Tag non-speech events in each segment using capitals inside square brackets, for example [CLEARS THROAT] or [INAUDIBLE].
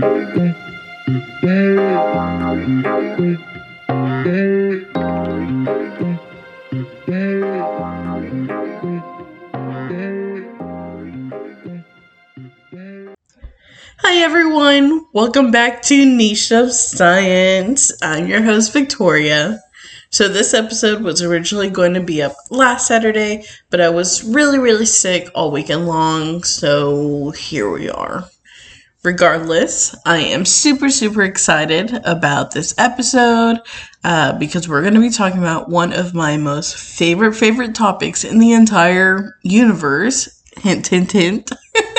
Hi everyone, welcome back to Niche of Science. I'm your host Victoria. So this episode was originally going to be up last Saturday, but I was really really sick all weekend long, so here we are. Regardless, I am super super excited about this episode uh, because we're going to be talking about one of my most favorite favorite topics in the entire universe. Hint hint hint. [LAUGHS]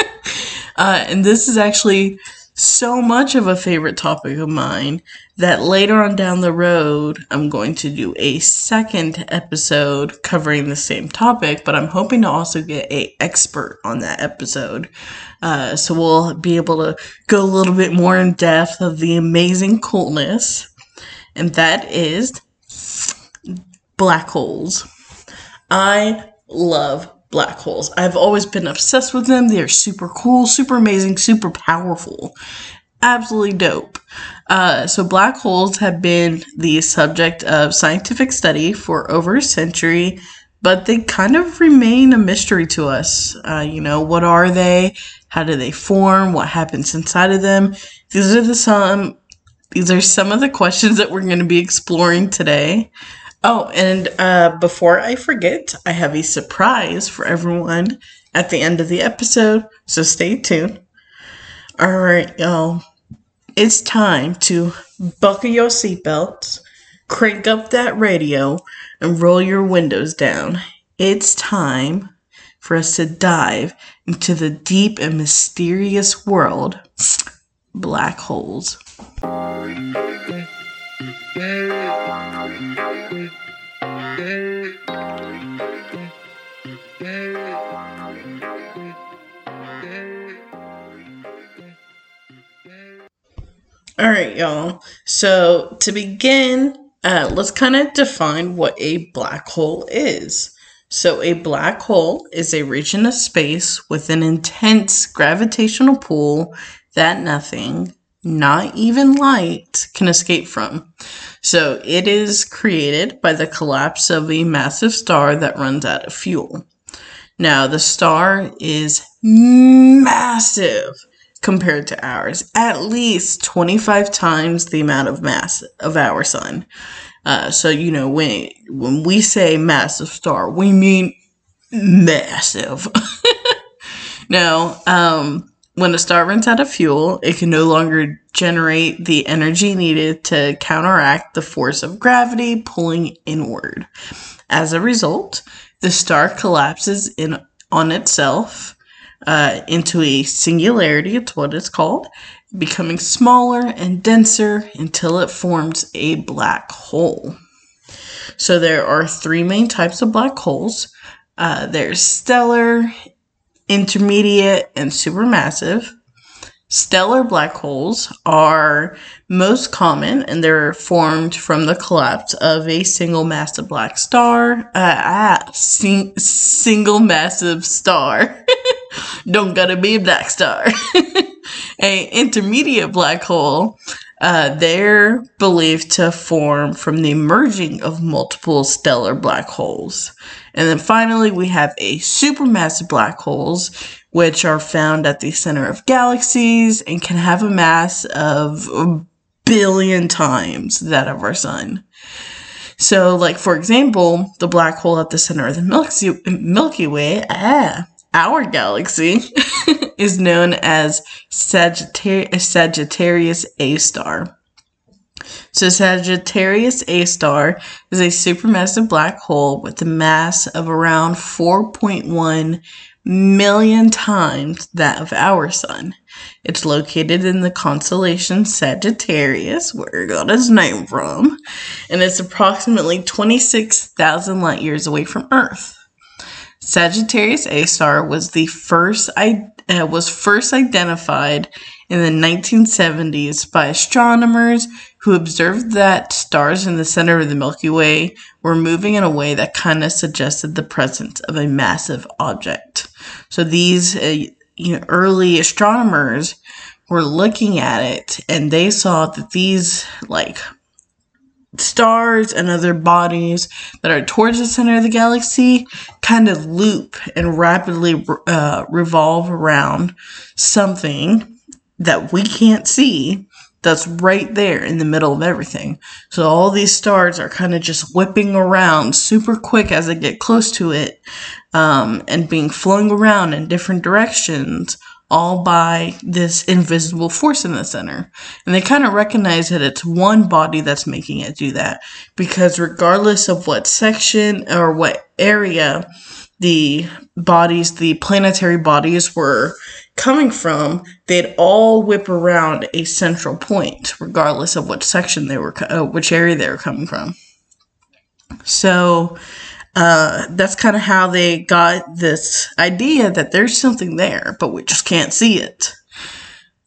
Uh, and this is actually so much of a favorite topic of mine that later on down the road, I'm going to do a second episode covering the same topic, but I'm hoping to also get a expert on that episode. Uh, so we'll be able to go a little bit more in depth of the amazing coolness, and that is black holes. I love black holes. I've always been obsessed with them. They're super cool, super amazing, super powerful. Absolutely dope. Uh, so, black holes have been the subject of scientific study for over a century, but they kind of remain a mystery to us. Uh, you know, what are they? How do they form? What happens inside of them? These are the some. These are some of the questions that we're going to be exploring today. Oh, and uh, before I forget, I have a surprise for everyone at the end of the episode, so stay tuned. All right, y'all. It's time to buckle your seatbelts, crank up that radio, and roll your windows down. It's time for us to dive into the deep and mysterious world black holes. All right, y'all. So to begin, uh, let's kind of define what a black hole is. So, a black hole is a region of space with an intense gravitational pull that nothing, not even light, can escape from. So, it is created by the collapse of a massive star that runs out of fuel. Now, the star is massive compared to ours, at least 25 times the amount of mass of our sun. Uh, so you know when when we say massive star, we mean massive. [LAUGHS] now, um, when a star runs out of fuel, it can no longer generate the energy needed to counteract the force of gravity pulling inward. As a result, the star collapses in on itself uh, into a singularity, it's what it's called, becoming smaller and denser until it forms a black hole. So there are three main types of black holes. Uh, there's stellar, intermediate, and supermassive. Stellar black holes are most common and they're formed from the collapse of a single massive black star. Uh, ah, sing- single massive star. [LAUGHS] Don't gotta be a black star. [LAUGHS] a intermediate black hole, uh, they're believed to form from the merging of multiple stellar black holes. And then finally, we have a supermassive black holes, which are found at the center of galaxies and can have a mass of a billion times that of our sun. So, like for example, the black hole at the center of the Milky, Milky Way, ah, our galaxy, [LAUGHS] is known as Sagittarius, Sagittarius A star. So, Sagittarius A star is a supermassive black hole with a mass of around 4.1 million times that of our sun. It's located in the constellation Sagittarius, where it got its name from, and it's approximately 26,000 light years away from Earth. Sagittarius A star was the first uh, was first identified in the 1970s by astronomers who observed that stars in the center of the Milky Way were moving in a way that kind of suggested the presence of a massive object. So these uh, you know, early astronomers were looking at it and they saw that these like stars and other bodies that are towards the center of the galaxy kind of loop and rapidly uh, revolve around something that we can't see that's right there in the middle of everything. So all these stars are kind of just whipping around super quick as they get close to it um, and being flung around in different directions all by this invisible force in the center. And they kind of recognize that it's one body that's making it do that because regardless of what section or what area the bodies, the planetary bodies were coming from, they'd all whip around a central point, regardless of what section they were, uh, which area they were coming from. So uh, that's kind of how they got this idea that there's something there, but we just can't see it.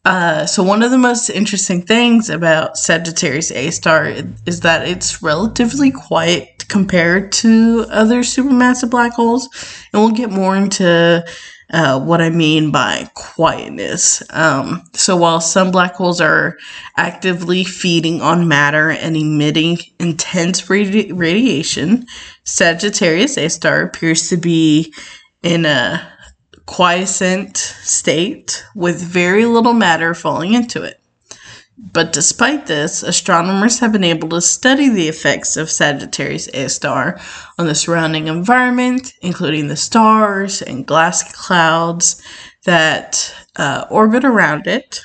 Uh, so one of the most interesting things about Sagittarius A star is that it's relatively quiet compared to other supermassive black holes, and we'll get more into uh, what I mean by quietness. Um, so while some black holes are actively feeding on matter and emitting intense radi- radiation, Sagittarius A star appears to be in a quiescent state with very little matter falling into it. But despite this, astronomers have been able to study the effects of Sagittarius A star on the surrounding environment, including the stars and gas clouds that uh, orbit around it.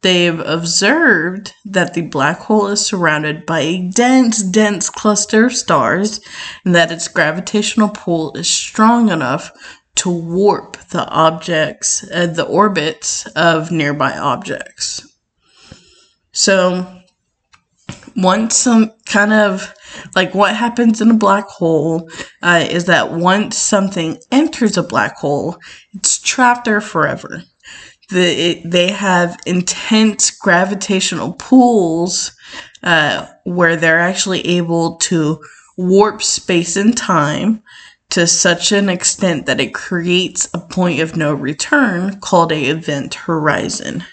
They've observed that the black hole is surrounded by a dense, dense cluster of stars, and that its gravitational pull is strong enough to warp the objects, uh, the orbits of nearby objects. So, once some kind of like what happens in a black hole uh, is that once something enters a black hole, it's trapped there forever. The, it, they have intense gravitational pulls uh, where they're actually able to warp space and time to such an extent that it creates a point of no return called a event horizon.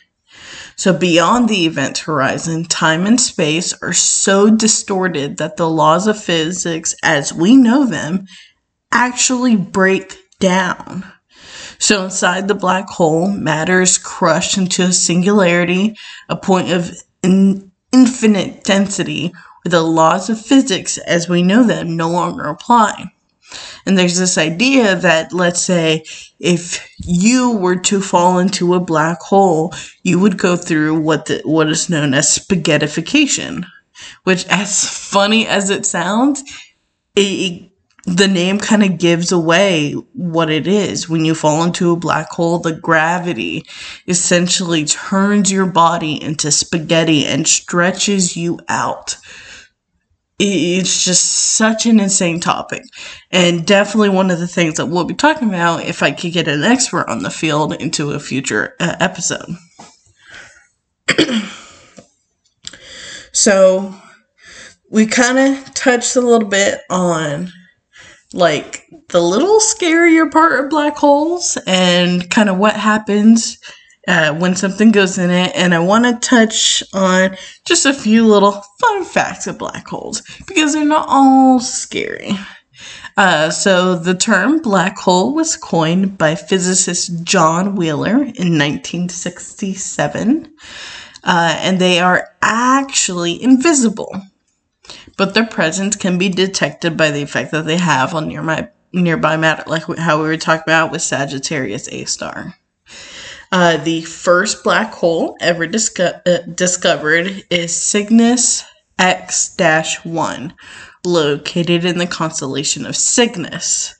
So, beyond the event horizon, time and space are so distorted that the laws of physics as we know them actually break down. So, inside the black hole, matter is crushed into a singularity, a point of in- infinite density, where the laws of physics as we know them no longer apply. And there's this idea that, let's say, if you were to fall into a black hole, you would go through what the, what is known as spaghettification, which, as funny as it sounds, it, the name kind of gives away what it is. When you fall into a black hole, the gravity essentially turns your body into spaghetti and stretches you out it's just such an insane topic. And definitely one of the things that we'll be talking about if i could get an expert on the field into a future uh, episode. [CLEARS THROAT] So we kind of touched a little bit on like the little scarier part of black holes and kind of what happens uh, when something goes in it, and I want to touch on just a few little fun facts of black holes because they're not all scary. Uh, so, the term black hole was coined by physicist John Wheeler in 1967, uh, and they are actually invisible, but their presence can be detected by the effect that they have on nearby, nearby matter, like how we were talking about with Sagittarius A star. Uh, the first black hole ever disco- uh, discovered is Cygnus X 1, located in the constellation of Cygnus.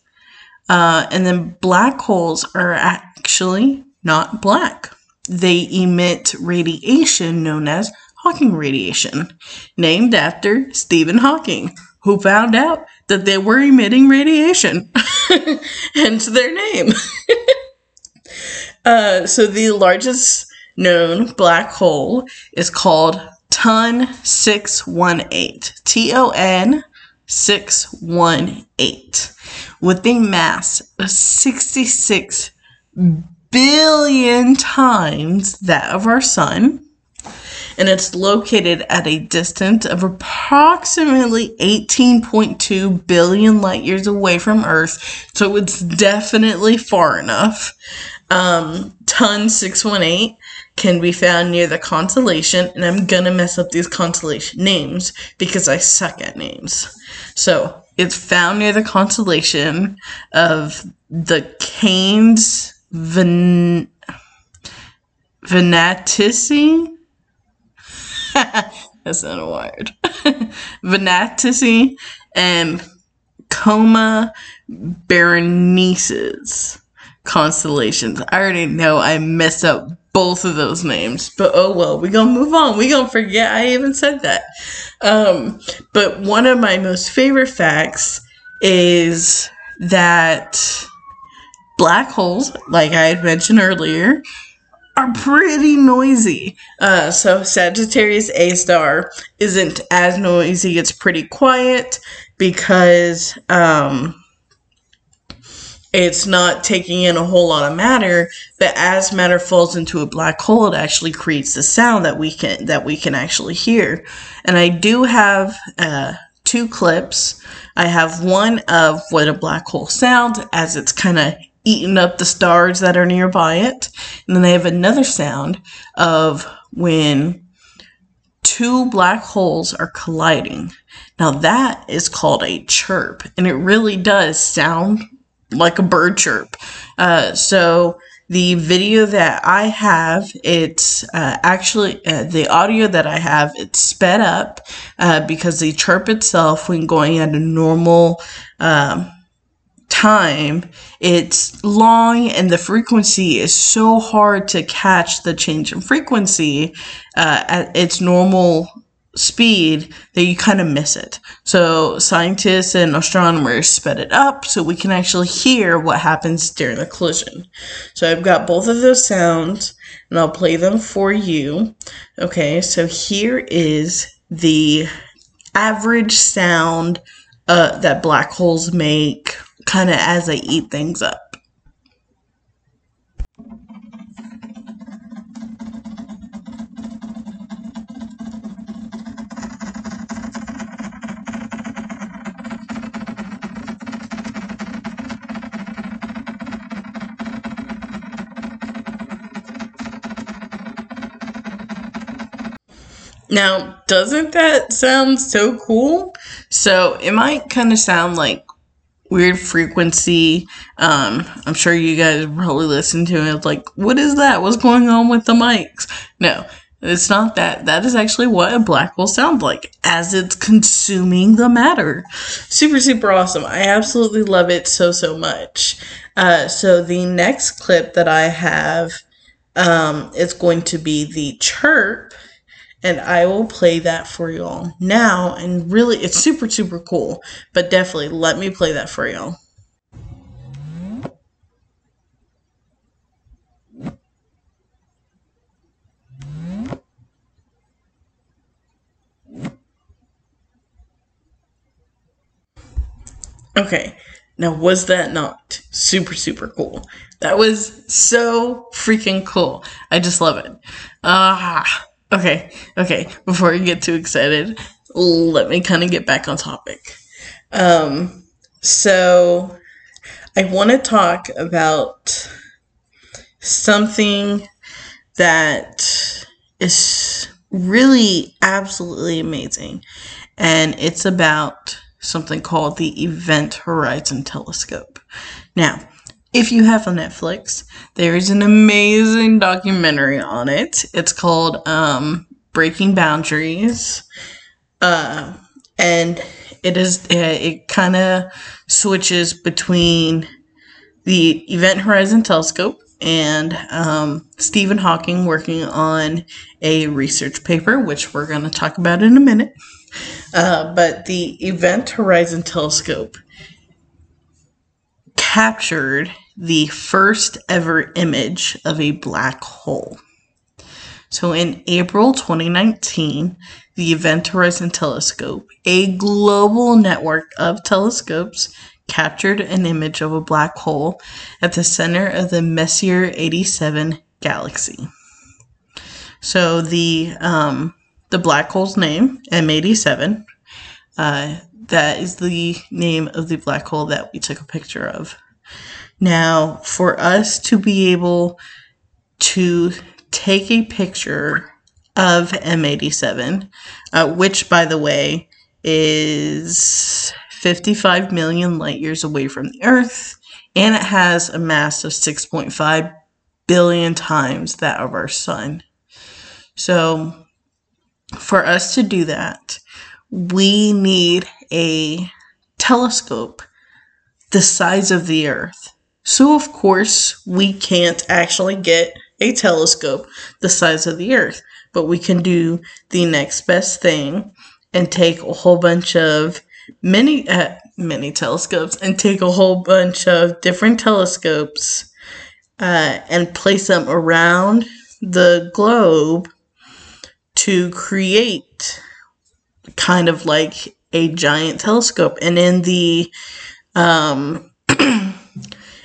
Uh, and then black holes are actually not black. They emit radiation known as Hawking radiation, named after Stephen Hawking, who found out that they were emitting radiation, [LAUGHS] hence their name. [LAUGHS] Uh, so the largest known black hole is called Ton 618. T O N 618. With a mass of 66 billion times that of our sun and it's located at a distance of approximately 18.2 billion light years away from Earth. So it's definitely far enough. Um, Ton 618 can be found near the constellation, and I'm gonna mess up these constellation names because I suck at names. So it's found near the constellation of the Canes Ven- Venatici [LAUGHS] That's not a word. [LAUGHS] Venatici and Coma Berenices constellations. I already know I messed up both of those names, but oh well, we gonna move on. We gonna forget I even said that. Um, but one of my most favorite facts is that black holes, like I had mentioned earlier, are pretty noisy. Uh, so Sagittarius A star isn't as noisy. It's pretty quiet because um, it's not taking in a whole lot of matter. But as matter falls into a black hole, it actually creates the sound that we can that we can actually hear. And I do have uh, two clips. I have one of what a black hole sounds as it's kind of eating up the stars that are nearby it. And then i have another sound of when two black holes are colliding. Now that is called a chirp, and it really does sound like a bird chirp. Uh, so the video that I have, it's uh, actually uh, the audio that I have, it's sped up uh, because the chirp itself, when going at a normal um, time, it's long and the frequency is so hard to catch the change in frequency uh, at its normal speed that you kind of miss it. So scientists and astronomers sped it up so we can actually hear what happens during the collision. So I've got both of those sounds and I'll play them for you. Okay, so here is the average sound uh, that black holes make kind of as they eat things up. Now, doesn't that sound so cool? So, it might kind of sound like weird frequency. Um, I'm sure you guys probably listen to it like, what is that? What's going on with the mics? No, it's not that. That is actually what a black hole sounds like as it's consuming the matter. Super, super awesome. I absolutely love it so, so much. Uh, so the next clip that I have um, is going to be the chirp and I will play that for y'all now. And really, it's super, super cool. But definitely, let me play that for y'all. Okay, now was that not super, super cool? That was so freaking cool. I just love it. Ah. Okay, okay. Before we get too excited, let me kind of get back on topic. Um, so I want to talk about something that is really absolutely amazing, and it's about something called the Event Horizon Telescope. Now, if you have a Netflix, there is an amazing documentary on it. It's called um, Breaking Boundaries. Uh, and it is uh, it kind of switches between the Event Horizon Telescope and um, Stephen Hawking working on a research paper, which we're going to talk about in a minute. Uh, but the Event Horizon Telescope captured the first ever image of a black hole. So in April 2019, the Event Horizon Telescope, a global network of telescopes, captured an image of a black hole at the center of the Messier 87 galaxy. So the um, the black hole's name M87. Uh, that is the name of the black hole that we took a picture of. Now, for us to be able to take a picture of M87, uh, which, by the way, is 55 million light years away from the Earth, and it has a mass of 6.5 billion times that of our Sun. So, for us to do that, we need a telescope the size of the Earth. So, of course, we can't actually get a telescope the size of the Earth, but we can do the next best thing and take a whole bunch of many uh, many telescopes and take a whole bunch of different telescopes uh, and place them around the globe to create kind of like a giant telescope. And in the um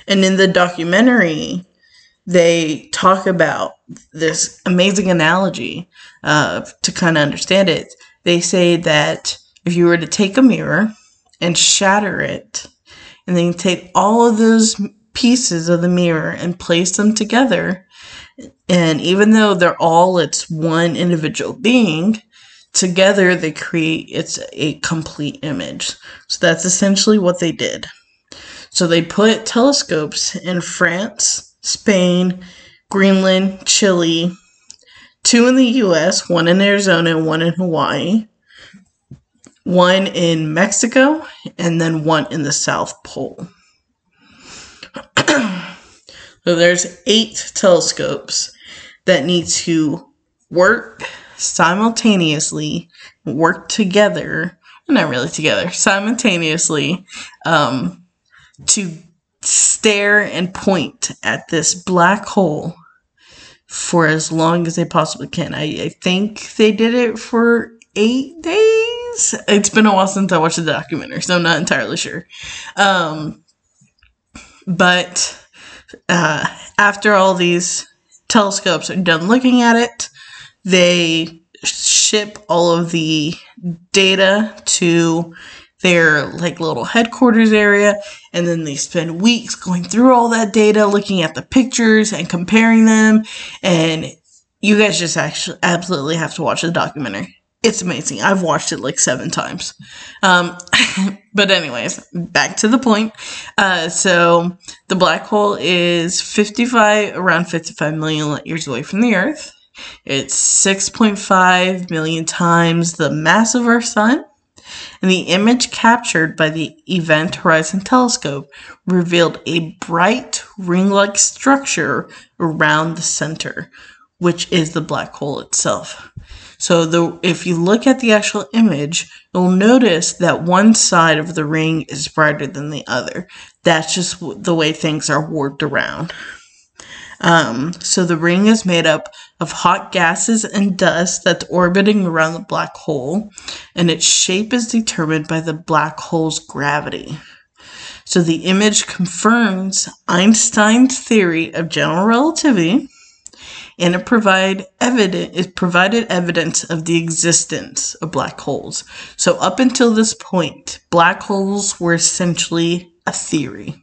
in the documentary they talk about this amazing analogy uh, to kind of understand it they say that if you were to take a mirror and shatter it and then take all of those pieces of the mirror and place them together and even though they're all it's one individual being, together they create it's a complete image. So that's essentially what they did. So they put telescopes in France, Spain, Greenland, Chile, two in the US, one in Arizona one in Hawaii, one in Mexico, and then one in the South Pole. [CLEARS THROAT] so there's eight telescopes that need to work simultaneously, work together, not really together, simultaneously, um, to stare and point at this black hole for as long as they possibly can. I, I think they did it for eight days. It's been a while since I watched the documentary, so I'm not entirely sure. Um, but uh, after all these telescopes are done looking at it, they ship all of the data to their like little headquarters area and then they spend weeks going through all that data looking at the pictures and comparing them and you guys just actually absolutely have to watch the documentary. It's amazing. I've watched it like seven times. Um, [LAUGHS] but anyways back to the point. Uh, so the black hole is 55 around 55 million light years away from the earth. It's 6.5 million times the mass of our sun and the image captured by the Event Horizon Telescope revealed a bright ring like structure around the center, which is the black hole itself. So the if you look at the actual image, you'll notice that one side of the ring is brighter than the other. That's just the way things are warped around. Um, so the ring is made up of hot gases and dust that's orbiting around the black hole, and its shape is determined by the black hole's gravity. So the image confirms Einstein's theory of general relativity, and it provide evidence it provided evidence of the existence of black holes. So up until this point, black holes were essentially a theory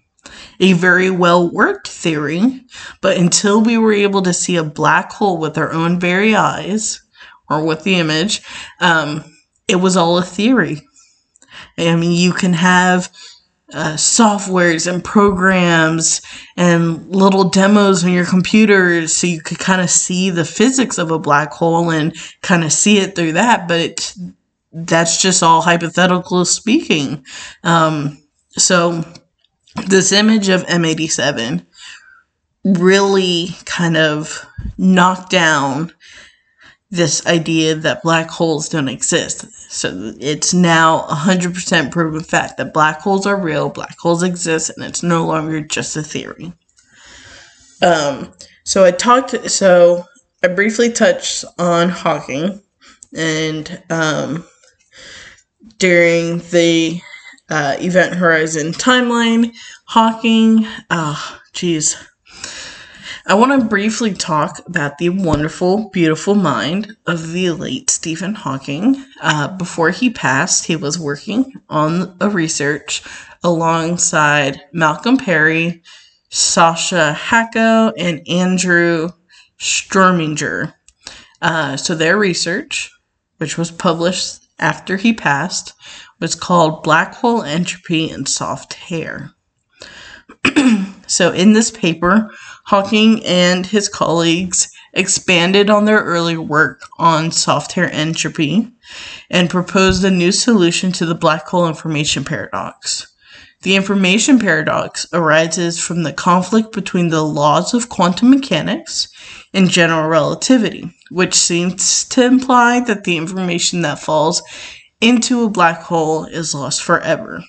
a very well worked theory, but until we were able to see a black hole with our own very eyes or with the image, um, it was all a theory. I mean, you can have uh, softwares and programs and little demos on your computers so you could kind of see the physics of a black hole and kind of see it through that, but it, that's just all hypothetical speaking. Um, so, this image of M87 really kind of knocked down this idea that black holes don't exist. So it's now 100% proven fact that black holes are real, black holes exist, and it's no longer just a theory. Um, so I talked, so I briefly touched on Hawking, and um, during the uh, Event Horizon timeline, Hawking. Ah, uh, jeez. I want to briefly talk about the wonderful, beautiful mind of the late Stephen Hawking. Uh, before he passed, he was working on a research alongside Malcolm Perry, Sasha Haco, and Andrew Strominger. Uh, so their research, which was published after he passed, was called Black Hole Entropy and Soft Hair. [CLEARS THROAT] so in this paper, Hawking and his colleagues expanded on their early work on soft hair entropy and proposed a new solution to the black hole information paradox. The information paradox arises from the conflict between the laws of quantum mechanics and general relativity, which seems to imply that the information that falls into a black hole is lost forever.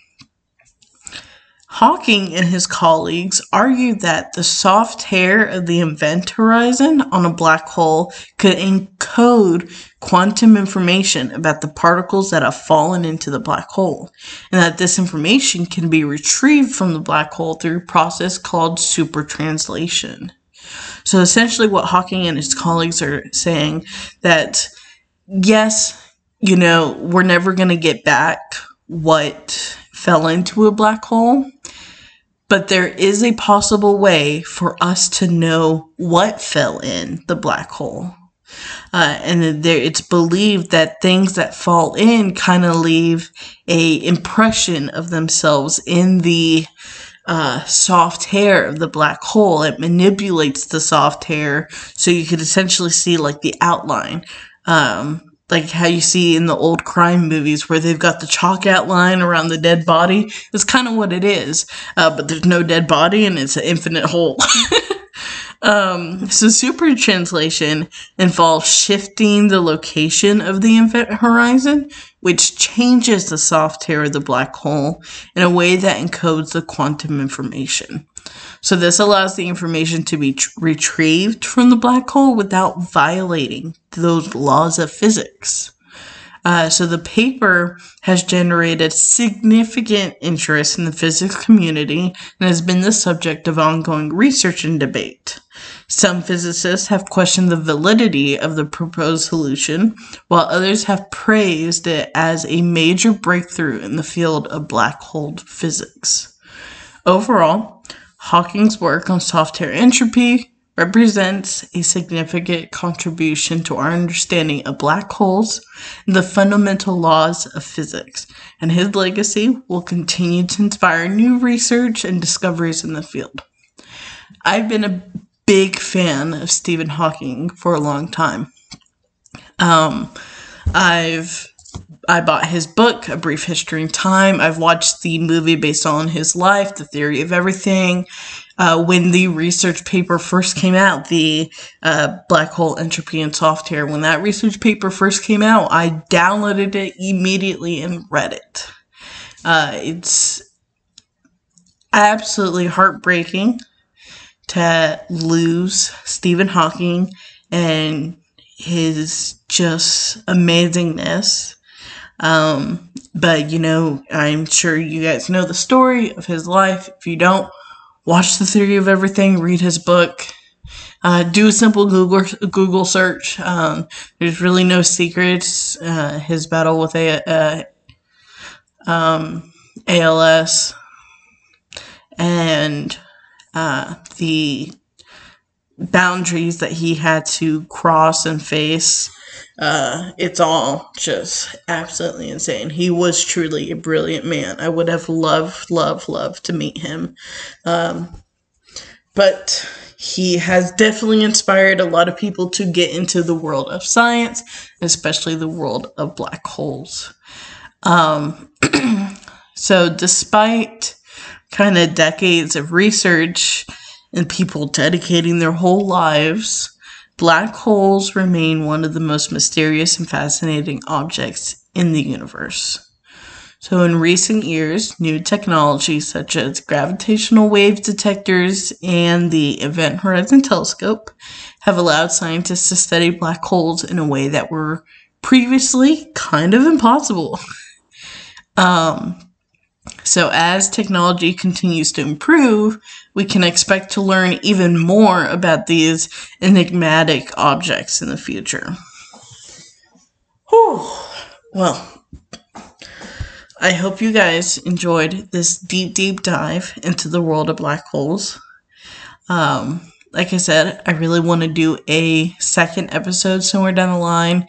Hawking and his colleagues argued that the soft hair of the event horizon on a black hole could encode quantum information about the particles that have fallen into the black hole, and that this information can be retrieved from the black hole through a process called supertranslation. So essentially what Hawking and his colleagues are saying that yes, you know, we're never going to get back what fell into a black hole. But there is a possible way for us to know what fell in the black hole. Uh, and there, it's believed that things that fall in kind of leave a impression of themselves in the uh, soft hair of the black hole. It manipulates the soft hair so you could essentially see like the outline. Um, like how you see in the old crime movies where they've got the chalk outline around the dead body. It's kind of what it is, uh, but there's no dead body and it's an infinite hole. [LAUGHS] um, so super translation involves shifting the location of the event horizon, which changes the soft hair of the black hole in a way that encodes the quantum information. So this allows the information to be tr- retrieved from the black hole without violating those laws of physics. Uh, so the paper has generated significant interest in the physics community and has been the subject of ongoing research and debate. Some physicists have questioned the validity of the proposed solution, while others have praised it as a major breakthrough in the field of black hole physics. Overall, Hawking's work on soft hair entropy represents a significant contribution to our understanding of black holes and the fundamental laws of physics, and his legacy will continue to inspire new research and discoveries in the field. I've been a big fan of Stephen Hawking for a long time. Um, I've I bought his book, A Brief History in Time. I've watched the movie based on his life, The Theory of Everything. Uh, when the research paper first came out, the uh, black hole entropy and soft hair, when that research paper first came out, I downloaded it immediately and read it. Uh, it's absolutely heartbreaking to lose Stephen Hawking and his just amazingness um, but you know, I'm sure you guys know the story of his life. If you don't, watch the theory of everything, read his book. Uh, do a simple Google Google search. Um, there's really no secrets. Uh, his battle with a, uh, um, ALS and uh, the boundaries that he had to cross and face uh, it's all just absolutely insane. He was truly a brilliant man. I would have loved, loved, loved to meet him. Um, but he has definitely inspired a lot of people to get into the world of science, especially the world of black holes. Um, [CLEARS THROAT] so, despite kind of decades of research and people dedicating their whole lives Black holes remain one of the most mysterious and fascinating objects in the universe. So, in recent years, new technologies such as gravitational wave detectors and the Event Horizon Telescope have allowed scientists to study black holes in a way that were previously kind of impossible. [LAUGHS] um, So, as technology continues to improve, we can expect to learn even more about these enigmatic objects in the future. Whew. Well, I hope you guys enjoyed this deep, deep dive into the world of black holes. Um, like I said, I really want to do a second episode somewhere down the line.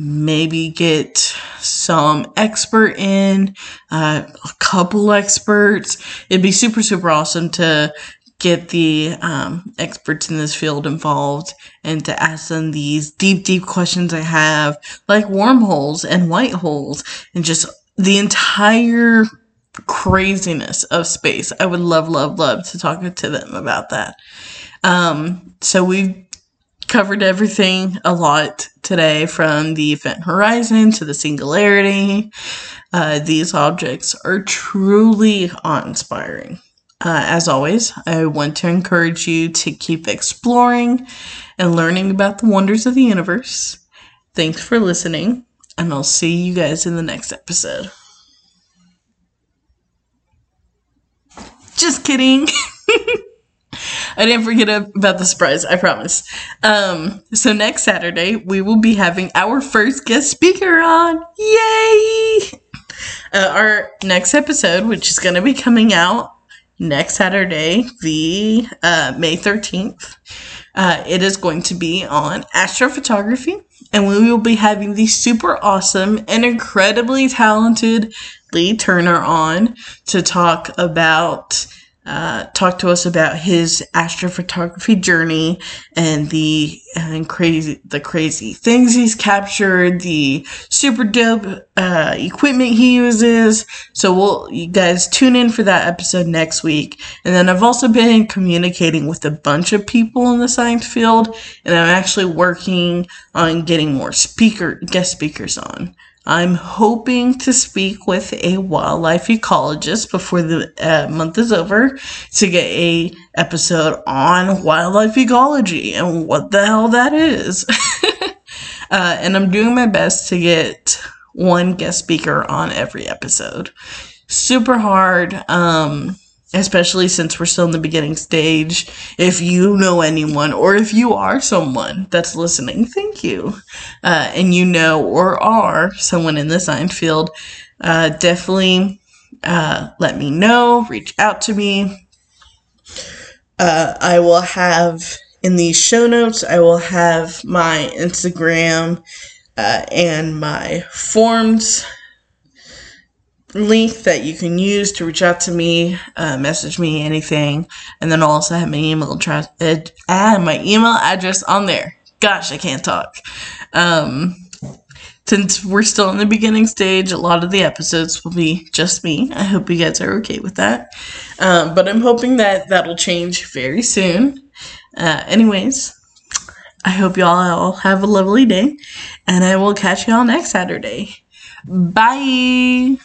Maybe get some expert in, uh, a couple experts. It'd be super, super awesome to get the um, experts in this field involved and to ask them these deep, deep questions I have, like wormholes and white holes, and just the entire craziness of space. I would love, love, love to talk to them about that. Um, so we've covered everything a lot today from the event horizon to the singularity. Uh, these objects are truly awe inspiring. Uh, as always, I want to encourage you to keep exploring and learning about the wonders of the universe. Thanks for listening, and I'll see you guys in the next episode. Just kidding. [LAUGHS] I didn't forget about the surprise, I promise. Um, so next Saturday, we will be having our first guest speaker on. Yay! Uh, our next episode, which is going to be coming out next Saturday, the uh, May 13th, uh, it is going to be on astrophotography. And we will be having the super awesome and incredibly talented Lee Turner on to talk about uh, talk to us about his astrophotography journey and the uh, crazy the crazy things he's captured, the super dope uh, equipment he uses. So we'll you guys tune in for that episode next week. And then I've also been communicating with a bunch of people in the science field, and I'm actually working on getting more speaker guest speakers on. I'm hoping to speak with a wildlife ecologist before the uh, month is over to get a episode on wildlife ecology and what the hell that is. [LAUGHS] uh, and I'm doing my best to get one guest speaker on every episode. Super hard. Um, especially since we're still in the beginning stage. If you know anyone, or if you are someone that's listening, thank you. Uh, and you know or are someone in the science field, uh, definitely uh, let me know, reach out to me. Uh, I will have in the show notes, I will have my Instagram uh, and my forms link that you can use to reach out to me, uh, message me, anything, and then I'll also have my email address, add my email address on there. Gosh, I can't talk. Um, since we're still in the beginning stage, a lot of the episodes will be just me. I hope you guys are okay with that. Um, but I'm hoping that that'll change very soon. Uh, anyways, I hope y'all all have a lovely day, and I will catch y'all next Saturday. Bye.